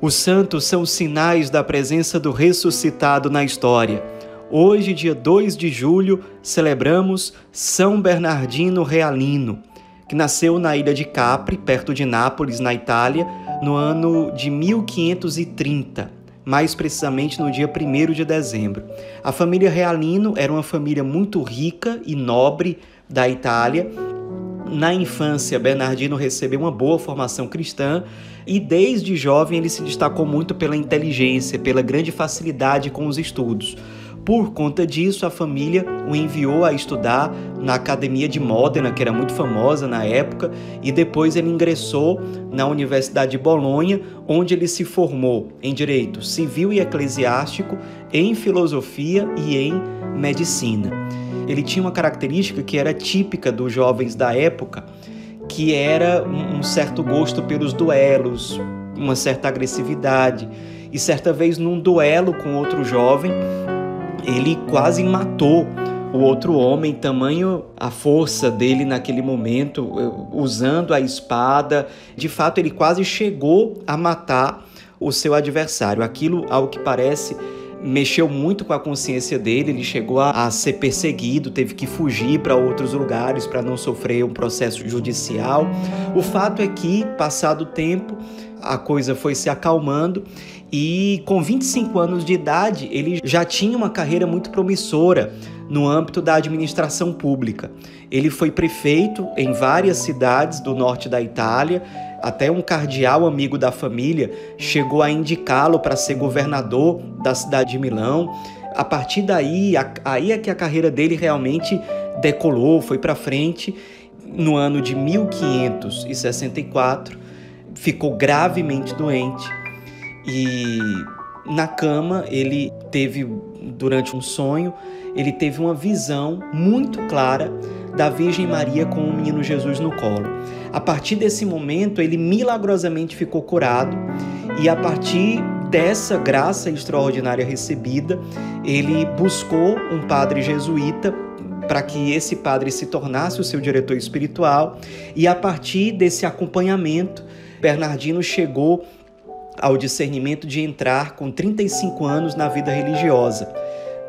Os santos são sinais da presença do ressuscitado na história. Hoje, dia 2 de julho, celebramos São Bernardino Realino, que nasceu na ilha de Capri, perto de Nápoles, na Itália, no ano de 1530, mais precisamente no dia 1 de dezembro. A família Realino era uma família muito rica e nobre da Itália. Na infância, Bernardino recebeu uma boa formação cristã e desde jovem ele se destacou muito pela inteligência, pela grande facilidade com os estudos. Por conta disso, a família o enviou a estudar na Academia de Módena, que era muito famosa na época, e depois ele ingressou na Universidade de Bolonha, onde ele se formou em direito civil e eclesiástico, em filosofia e em medicina. Ele tinha uma característica que era típica dos jovens da época, que era um certo gosto pelos duelos, uma certa agressividade. E certa vez, num duelo com outro jovem, ele quase matou o outro homem, tamanho a força dele naquele momento, usando a espada. De fato, ele quase chegou a matar o seu adversário. Aquilo, ao que parece, mexeu muito com a consciência dele. Ele chegou a, a ser perseguido, teve que fugir para outros lugares para não sofrer um processo judicial. O fato é que, passado o tempo, a coisa foi se acalmando e com 25 anos de idade, ele já tinha uma carreira muito promissora no âmbito da administração pública. Ele foi prefeito em várias cidades do norte da Itália, até um cardeal amigo da família chegou a indicá-lo para ser governador da cidade de Milão. A partir daí, aí é que a carreira dele realmente decolou, foi para frente. No ano de 1564, ficou gravemente doente. E na cama ele teve durante um sonho, ele teve uma visão muito clara da Virgem Maria com o menino Jesus no colo. A partir desse momento, ele milagrosamente ficou curado. E a partir dessa graça extraordinária recebida, ele buscou um padre jesuíta para que esse padre se tornasse o seu diretor espiritual. E a partir desse acompanhamento, Bernardino chegou ao discernimento de entrar com 35 anos na vida religiosa.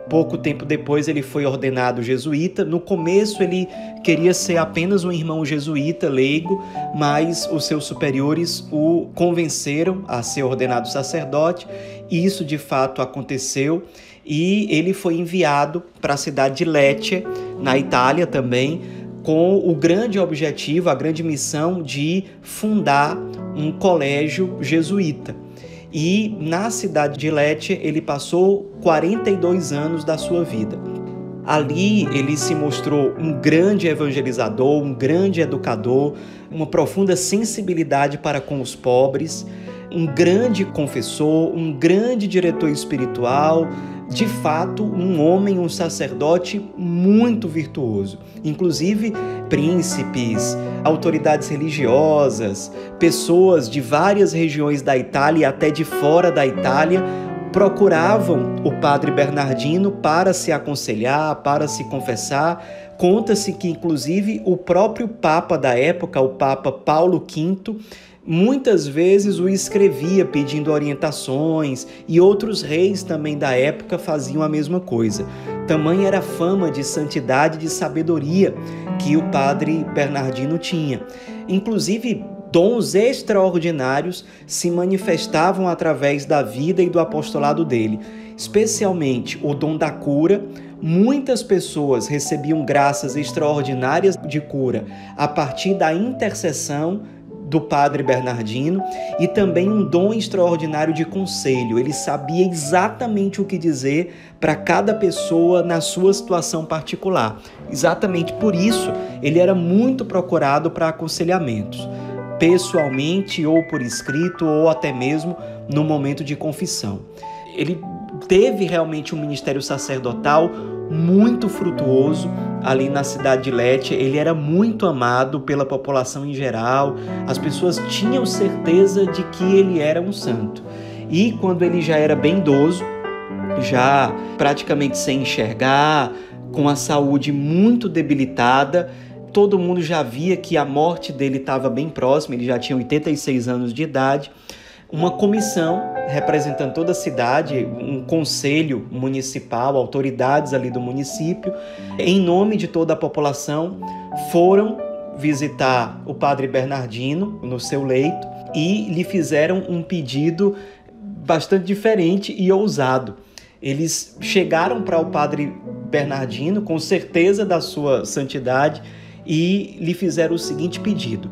Pouco tempo depois ele foi ordenado jesuíta. No começo ele queria ser apenas um irmão jesuíta leigo, mas os seus superiores o convenceram a ser ordenado sacerdote, e isso de fato aconteceu. E ele foi enviado para a cidade de Lecce, na Itália também, com o grande objetivo, a grande missão de fundar um colégio jesuíta. E na cidade de Lecce ele passou 42 anos da sua vida. Ali ele se mostrou um grande evangelizador, um grande educador, uma profunda sensibilidade para com os pobres, um grande confessor, um grande diretor espiritual, de fato um homem, um sacerdote muito virtuoso. Inclusive, príncipes, autoridades religiosas, pessoas de várias regiões da Itália e até de fora da Itália procuravam o padre Bernardino para se aconselhar, para se confessar. Conta-se que, inclusive, o próprio Papa da época, o Papa Paulo V, muitas vezes o escrevia pedindo orientações e outros reis também da época faziam a mesma coisa. Tamanha era a fama de santidade e de sabedoria que o padre Bernardino tinha. Inclusive, dons extraordinários se manifestavam através da vida e do apostolado dele, especialmente o dom da cura. Muitas pessoas recebiam graças extraordinárias de cura a partir da intercessão do padre Bernardino e também um dom extraordinário de conselho. Ele sabia exatamente o que dizer para cada pessoa na sua situação particular. Exatamente por isso, ele era muito procurado para aconselhamentos, pessoalmente ou por escrito ou até mesmo no momento de confissão. Ele teve realmente um ministério sacerdotal muito frutuoso ali na cidade de Lete. Ele era muito amado pela população em geral. As pessoas tinham certeza de que ele era um santo. E quando ele já era bem idoso, já praticamente sem enxergar, com a saúde muito debilitada, todo mundo já via que a morte dele estava bem próxima, ele já tinha 86 anos de idade. Uma comissão representando toda a cidade, um conselho municipal, autoridades ali do município, em nome de toda a população, foram visitar o padre Bernardino no seu leito e lhe fizeram um pedido bastante diferente e ousado. Eles chegaram para o padre Bernardino com certeza da sua santidade e lhe fizeram o seguinte pedido: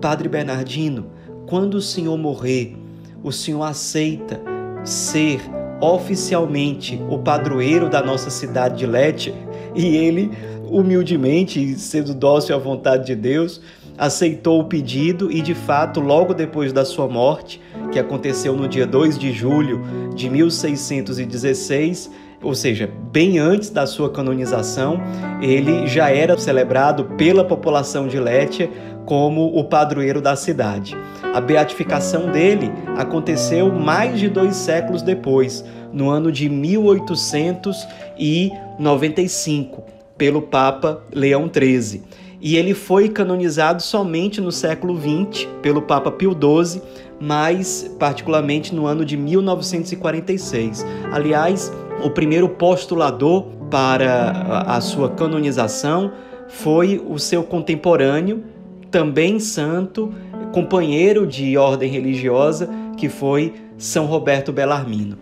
Padre Bernardino, quando o senhor morrer, o senhor aceita ser oficialmente o padroeiro da nossa cidade de Lete? E ele, humildemente, sendo dócil à vontade de Deus, aceitou o pedido e, de fato, logo depois da sua morte, que aconteceu no dia 2 de julho de 1616, ou seja, bem antes da sua canonização, ele já era celebrado pela população de Létia como o padroeiro da cidade. A beatificação dele aconteceu mais de dois séculos depois, no ano de 1895, pelo Papa Leão XIII. E ele foi canonizado somente no século XX pelo Papa Pio XII, mais particularmente no ano de 1946. Aliás, o primeiro postulador para a sua canonização foi o seu contemporâneo, também santo, companheiro de ordem religiosa, que foi São Roberto Bellarmino.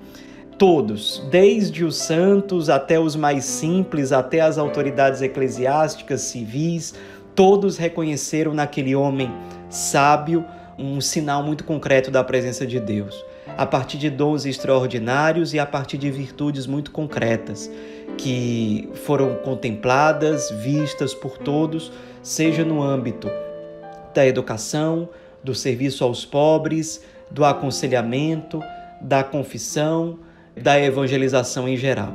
Todos, desde os santos até os mais simples, até as autoridades eclesiásticas, civis, todos reconheceram naquele homem sábio um sinal muito concreto da presença de Deus, a partir de dons extraordinários e a partir de virtudes muito concretas que foram contempladas, vistas por todos, seja no âmbito da educação, do serviço aos pobres, do aconselhamento, da confissão, da evangelização em geral.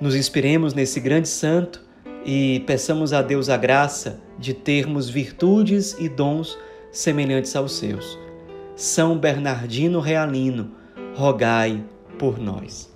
Nos inspiremos nesse grande santo e peçamos a Deus a graça de termos virtudes e dons semelhantes aos seus. São Bernardino Realino, rogai por nós.